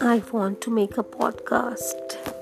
I want to make a podcast.